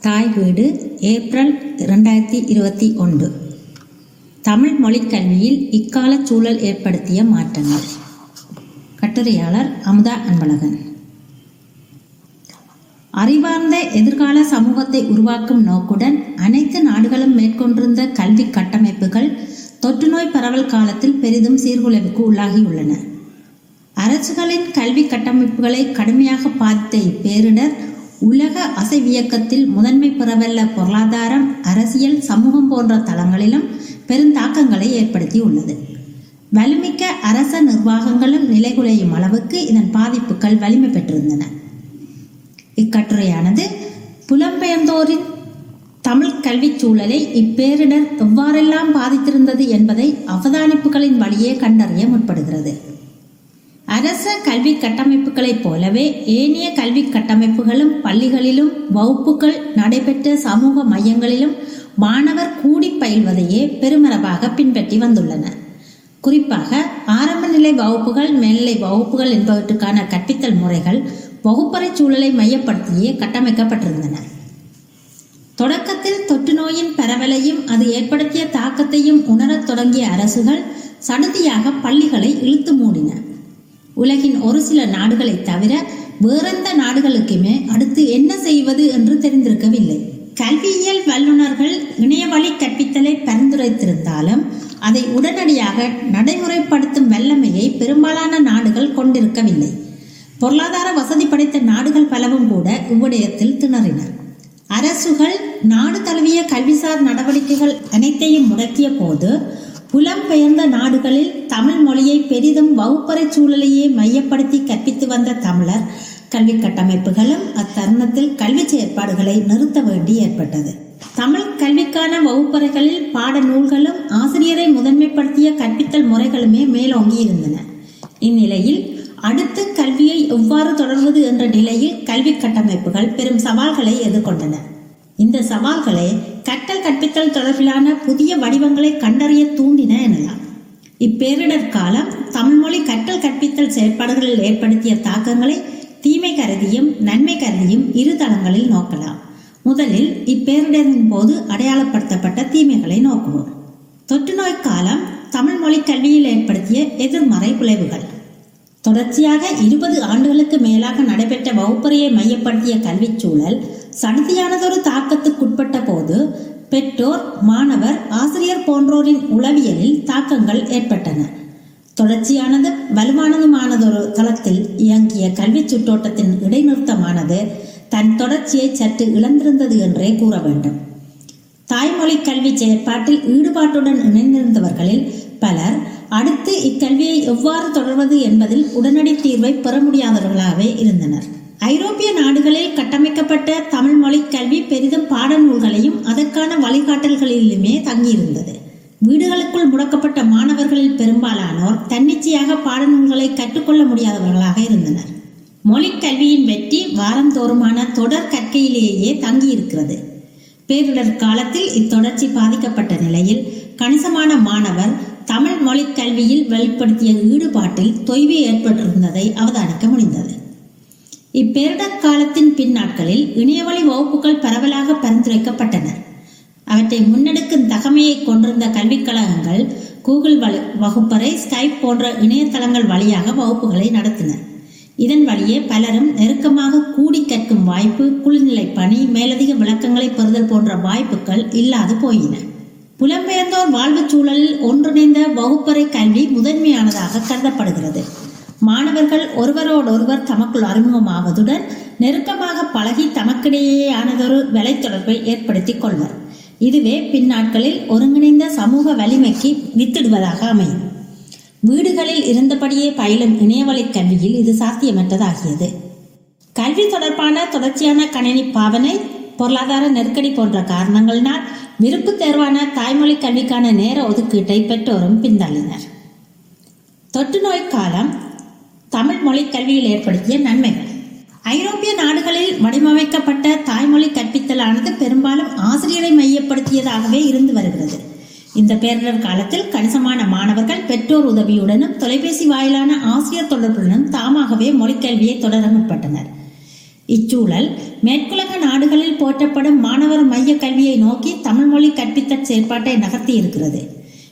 தாய் வீடு ஏப்ரல் இரண்டாயிரத்தி இருபத்தி ஒன்று. தமிழ் மொழிக் கல்வியில் இக்கால சூழல் ஏற்படுத்திய மாற்றங்கள். கட்டுரையாளர் அமுதா அன்பழகன். அறிவார்ந்த எதிர்கால சமூகத்தை உருவாக்கும் நோக்குடன் அனைத்து நாடுகளும் மேற்கொண்டிருந்த கல்வி கட்டமைப்புகள் தொற்றுநோய் பரவல் காலத்தில் பெரிதும் சீர்குலைவுக்கு உள்ளாகியுள்ளன. அரசுகளின் கல்வி கட்டமைப்புகளை கடுமையாக பாதித்த இப்பேரிடர் உலக அசைவியக்கத்தில் முதன்மை பெறவல்ல பொருளாதாரம் அரசியல் சமூகம் போன்ற தளங்களிலும் பெருந்தாக்கங்களை ஏற்படுத்தியுள்ளது. வலிமிக்க அரச நிர்வாகங்களும் நிலைகுலையும் அளவுக்கு இதன் பாதிப்புகள் வலிமை பெற்றிருந்தன. இக்கட்டுரையானது புலம்பெயர்ந்தோரின் தமிழ் கல்விச் சூழலை இப்பேரிடர் எவ்வாறெல்லாம் பாதித்திருந்தது என்பதை அவதானிப்புகளின் வழியே கண்டறிய முற்படுகிறது. அரச கல்வி கட்டமைப்புகளைப் போலவே ஏனைய கல்வி கட்டமைப்புகளும் பள்ளிகளிலும் வகுப்புகள் நடைபெற்ற சமூக மையங்களிலும் மாணவர் கூடி பயில்வதையே பெருமரபாக பின்பற்றி வந்துள்ளன. குறிப்பாக ஆரம்ப நிலை வகுப்புகள் மேல்நிலை வகுப்புகள் என்பவற்றுக்கான கற்பித்தல் முறைகள் வகுப்பறை சூழலை மையப்படுத்தியே கட்டமைக்கப்பட்டிருந்தன. தொடக்கத்தில் தொற்று நோயின் பரவலையும் அது ஏற்படுத்திய தாக்கத்தையும் உணரத் தொடங்கிய அரசுகள் சடுதியாக பள்ளிகளை இழுத்து மூடின. உலகின் ஒரு சில நாடுகளை தவிர வேறெந்த நாடுகளுக்குமே அடுத்து என்ன செய்வது என்று தெரிந்திருக்கவில்லை. கல்வியியல் வல்லுநர்கள் இணையவழி கற்பித்தலை பரிந்துரைத்திருந்தாலும் அதை உடனடியாக நடைமுறைப்படுத்தும் வல்லமையை பெரும்பாலான நாடுகள் கொண்டிருக்கவில்லை. பொருளாதார வசதி படைத்த நாடுகள் பலவும் கூட இவ்விடயத்தில் திணறின அரசுகள் நாடு தழுவிய கல்விசார் நடவடிக்கைகள் அனைத்தையும் முடக்கிய போது புலம்பெயர்ந்த நாடுகளில் தமிழ் மொழியை பெரிதும் வகுப்பறை சூழலையே மையப்படுத்தி கற்பித்து வந்த தமிழர் கல்வி கட்டமைப்புகளும் அத்தருணத்தில் கல்வி செயற்பாடுகளை நிறுத்த வேண்டி ஏற்பட்டது. தமிழ் கல்விக்கான வகுப்பறைகளில் பாட நூல்களும் ஆசிரியரை முதன்மைப்படுத்திய கற்பித்தல் முறைகளுமே மேலோங்கி இருந்தன இந்நிலையில் அடுத்து கல்வியை எவ்வாறு தொடர்வது என்ற நிலையில் கல்வி கட்டமைப்புகள் பெரும் சவால்களை எதிர்கொண்டன. இந்த சவால்களை கட்டல் கட்ட கற்பித்தல் தொடர்பிலான புதிய வடிவங்களை கண்டறிய தூண்டின எனலாம். இப்பேரிடர் காலம் தமிழ்மொழி கற்றல் கற்பித்தல் செயற்பாடுகளில் ஏற்படுத்திய தாக்கங்களை தீமை கருதியும் நன்மை கருதியும் இரு தளங்களில் நோக்கலாம். முதலில் இப்பேரிடரின் போது அடையாளப்படுத்தப்பட்ட தீமைகளை நோக்குவோம். தொற்று நோய் காலம் தமிழ் மொழி கல்வியில் ஏற்படுத்திய எதிர்மறை விளைவுகள். தொடர்ச்சியாக இருபது ஆண்டுகளுக்கு மேலாக நடைபெற்ற வகுப்பறையை மையப்படுத்திய கல்விச் சூழல் சடுதியானதொரு தாக்கத்துக்குட்பட்ட போது பெற்றோர் மாணவர் ஆசிரியர் போன்றோரின் உளவியலில் தாக்கங்கள் ஏற்பட்டன. தொடர்ச்சியானது வலுவானதுமானதொரு தளத்தில் இயங்கிய கல்வி சுற்றோட்டத்தின் இடைநிறுத்தமானது தன் தொடர்ச்சியை சற்று இழந்திருந்தது என்றே கூற வேண்டும். தாய்மொழி கல்வி செயற்பாட்டில் ஈடுபாட்டுடன் இணைந்திருந்தவர்களில் பலர் அடுத்து இக்கல்வியை எவ்வாறு தொடர்வது என்பதில் உடனடி தீர்வை பெற முடியாதவர்களாகவே இருந்தனர். ஐரோப்பிய நாடுகளில் கட்டமைக்கப்பட்ட தமிழ் மொழி கல்வி பெரிதும் பாடநூல்களையும் அதற்கான வழிகாட்டல்களிலுமே தங்கியிருந்தது. வீடுகளுக்குள் முடக்கப்பட்ட மாணவர்களில் பெரும்பாலானோர் தன்னிச்சையாக பாடநூல்களை கற்றுக்கொள்ள முடியாதவர்களாக இருந்தனர். மொழிக் கல்வியின் வெற்றி வாரந்தோறுமான தொடர் கற்கையிலேயே தங்கியிருக்கிறது. பேரிடர் காலத்தில் இத்தொடர்ச்சி பாதிக்கப்பட்ட நிலையில் கணிசமான மாணவர் தமிழ் மொழிக் கல்வியில் வெளிப்படுத்திய ஈடுபாட்டில் தொய்வு ஏற்பட்டிருந்ததை அவதானிக்க முடிந்தது. இப்பேரிட காலத்தின் பின்னாட்களில் இணையவழி வகுப்புகள் பரவலாக பரிந்துரைக்கப்பட்டன. அவற்றை முன்னெடுக்கும் தகமையை கொண்டிருந்த கல்விக் கழகங்கள் கூகுள் வகுப்பறை ஸ்கைப் போன்ற இணையதளங்கள் வழியாக வகுப்புகளை நடத்தின. இதன் வழியே பலரும் நெருக்கமாக கூடி கற்கும் வாய்ப்பு குளிர்நிலை பணி மேலதிக விளக்கங்களை பெறுதல் போன்ற வாய்ப்புகள் இல்லாது போயின. புலம்பெயர்ந்தோர் வாழ்வுச் சூழலில் ஒன்றிணைந்த வகுப்பறை கல்வி முதன்மையானதாக கருதப்படுகிறது. மாணவர்கள் ஒருவரோடொருவர் தமக்குள் அறிமுகமாவதுடன் நெருக்கமாக பழகி தமக்கிடையேயானதொரு வேலை தொடர்பை ஏற்படுத்திக் கொள்வர். இதுவே பின்னாட்களில் ஒருங்கிணைந்த சமூக வலிமைக்கு வித்திடுவதாக அமையும். வீடுகளில் இருந்தபடியே பயிலும் இணையவழி கல்வியில் இது சாத்தியமற்றதாகியது. கல்வி தொடர்பான தொடர்ச்சியான கணினி பாவனை பொருளாதார நெருக்கடி போன்ற காரணங்களினால் விருப்பு தேர்வான தாய்மொழி கல்விக்கான நேர ஒதுக்கீட்டை பெற்றோரும் பின்தள்ளினர். தொற்று நோய் காலம் தமிழ் மொழி கல்வியில் ஏற்படுத்திய நன்மைகள். ஐரோப்பிய நாடுகளில் வடிவமைக்கப்பட்ட தாய்மொழி கற்பித்தலானது பெரும்பாலும் ஆசிரியரை மையப்படுத்தியதாகவே இருந்து வருகிறது. இந்த பேரிடர் காலத்தில் கணிசமான மாணவர்கள் பெற்றோர் உதவியுடனும் தொலைபேசி வாயிலான ஆசிரியர் தொடர்புடனும் தாமாகவே மொழிக்கல்வியை தொடர முற்பட்டனர். இச்சூழல் மேற்குலக நாடுகளில் போற்றப்படும் மாணவர் மைய கல்வியை நோக்கி தமிழ் மொழி கற்பித்தல் செயற்பாட்டை நகர்த்தி இருக்கிறது.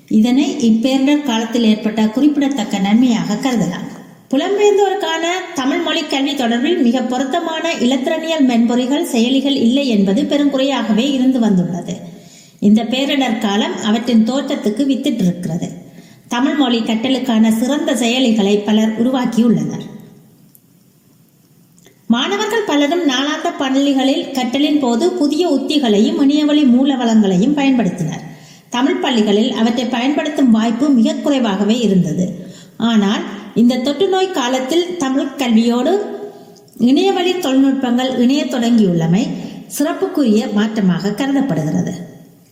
இதனை இப்பேரிடர் காலத்தில் ஏற்பட்ட குறிப்பிடத்தக்க நன்மையாக கருதலாம். புலம்பெயர்ந்தோருக்கான தமிழ் மொழி கல்வி தொடர்பில் மிக பொருத்தமான இலத்திரனியல் மென்பொறிகள் செயலிகள் இல்லை என்பது பெருங்குறையாகவே இருந்து வந்துள்ளது. இந்த பேரிடர் காலம் அவற்றின் தோற்றத்துக்கு வித்திட்டிருக்கிறது. தமிழ் மொழி கற்றலுக்கான சிறந்த செயலிகளை பலர் உருவாக்கியுள்ளனர். மாணவர்கள் பலரும் நாளாந்த பள்ளிகளில் கற்றலின் போது புதிய உத்திகளையும் இணையவழி மூலவளங்களையும் பயன்படுத்தினர். தமிழ் பள்ளிகளில் அவற்றை பயன்படுத்தும் வாய்ப்பு மிக குறைவாகவே இருந்தது. ஆனால் இந்த தொற்று நோய் காலத்தில் தமிழ் கல்வியோடு இணையவழி தொழில்நுட்பங்கள் இணைய தொடங்கியுள்ளமை சிறப்புக்குரிய மாற்றமாக கருதப்படுகிறது.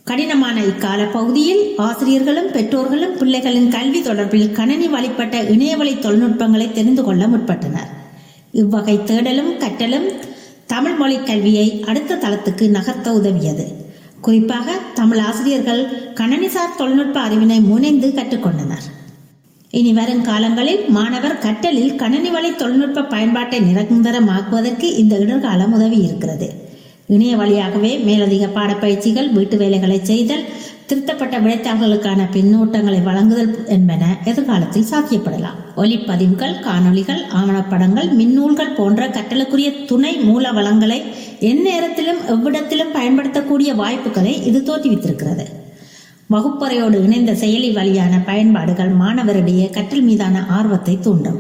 கடினமான இக்கால பகுதியில் ஆசிரியர்களும் பெற்றோர்களும் பிள்ளைகளின் கல்வி தொடர்பில் கணனி வழிபட்ட இணையவழி தொழில்நுட்பங்களை தெரிந்து கொள்ள முற்பட்டனர். இவ்வகை தேடலும் கற்றலும் தமிழ் மொழி கல்வியை அடுத்த தளத்துக்கு நகர்த்த உதவியது. குறிப்பாக தமிழ் ஆசிரியர்கள் கணனிசார் தொழில்நுட்ப அறிவினை முனைந்து கற்றுக்கொண்டனர். இனி வரும் காலங்களில் மாணவர் கற்றலில் கணனி வழி தொழில்நுட்ப பயன்பாட்டை நிரந்தரமாக்குவதற்கு இந்த இடர்காலம் உதவி இருக்கிறது. இணைய வழியாகவே மேலதிக பாடப்பயிற்சிகள் வீட்டு வேலைகளை செய்தல் திருத்தப்பட்ட விடைத்தாள்களுக்கான பின்னூட்டங்களை வழங்குதல் என்பன எதிர்காலத்தில் சாத்தியப்படலாம். ஒலிப்பதிவுகள் காணொளிகள் ஆவணப்படங்கள் மின்னூல்கள் போன்ற கற்றலுக்குரிய துணை மூல வளங்களை எந்நேரத்திலும் எவ்விடத்திலும் பயன்படுத்தக்கூடிய வாய்ப்புகளை இது தோற்றுவித்திருக்கிறது. வகுப்பறையோடு இணைந்த செயலி வழியான பயன்பாடுகள் மாணவரிடையே கற்றல் மீதான ஆர்வத்தை தூண்டும்.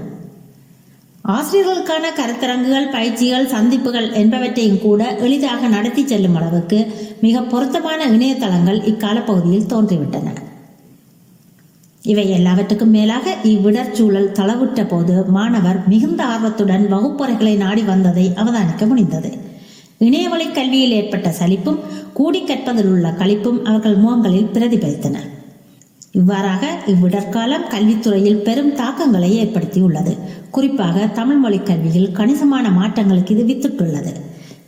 ஆசிரியர்களுக்கான கருத்தரங்குகள் பயிற்சிகள் சந்திப்புகள் என்பவற்றையும் கூட எளிதாக நடத்தி செல்லும் அளவுக்கு மிக பொருத்தமான இணையதளங்கள் இக்கால பகுதியில் தோன்றிவிட்டன. இவை எல்லாவற்றுக்கும் மேலாக இவ்விடர் சூழல் தளவுற்ற போது மாணவர் மிகுந்த ஆர்வத்துடன் வகுப்பறைகளை நாடி வந்ததை அவதானிக்க முடிந்தது இணையவழி கல்வியில் ஏற்பட்ட சலிப்பும் கூடி கற்பதில் உள்ள கழிப்பும் அவர்கள் முகங்களில் பிரதிபலித்தன. இவ்வாறாக இவ்விடற்காலம் கல்வித்துறையில் பெரும் தாக்கங்களை ஏற்படுத்தியுள்ளது. குறிப்பாக தமிழ் மொழி கல்வியில் கணிசமான மாற்றங்களுக்கு இது வித்துட்டுள்ளது.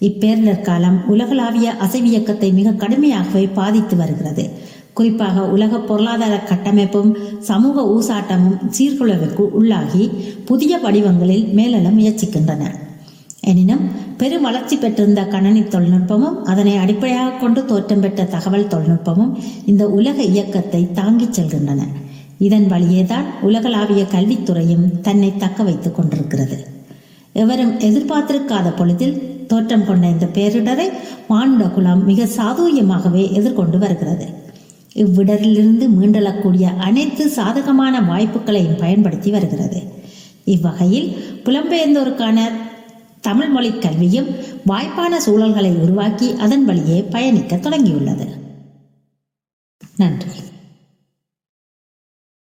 இப்பேரிடர் காலம் உலகளாவிய அசைவியக்கத்தை மிக கடுமையாகவே பாதித்து வருகிறது. குறிப்பாக உலக பொருளாதார கட்டமைப்பும் சமூக ஊசாட்டமும் சீர்குலைவுக்கு உள்ளாகி புதிய வடிவங்களில் மேலெழ முயற்சிக்கின்றன. எனினும் பெரும் வளர்ச்சி பெற்றிருந்த கணனி தொழில்நுட்பமும் அதனை அடிப்படையாக கொண்டு தோற்றம் பெற்ற தகவல் தொழில்நுட்பமும் இந்த உலக இயக்கத்தை தாங்கிச் செல்கின்றன. இதன் வழியேதான் உலகளாவிய கல்வித்துறையும் தன்னை தக்க வைத்துக் கொண்டிருக்கிறது. எவரும் எதிர்பார்த்திருக்காத பொழுதில் தோற்றம் கொண்ட இந்த பேரிடரை மானுட குலம் மிக சாதுரியமாகவே எதிர்கொண்டு வருகிறது. இவ்விடரிலிருந்து மீண்டெழக்கூடிய அனைத்து சாதகமான வாய்ப்புகளையும் பயன்படுத்தி வருகிறது. இவ்வகையில் புலம்பெயர்ந்தோருக்கான தமிழ் மொழி கல்வியும் வாய்ப்பான சூழல்களை உருவாக்கி அதன் வழியே பயணிக்க தொடங்கியுள்ளது. நன்றி.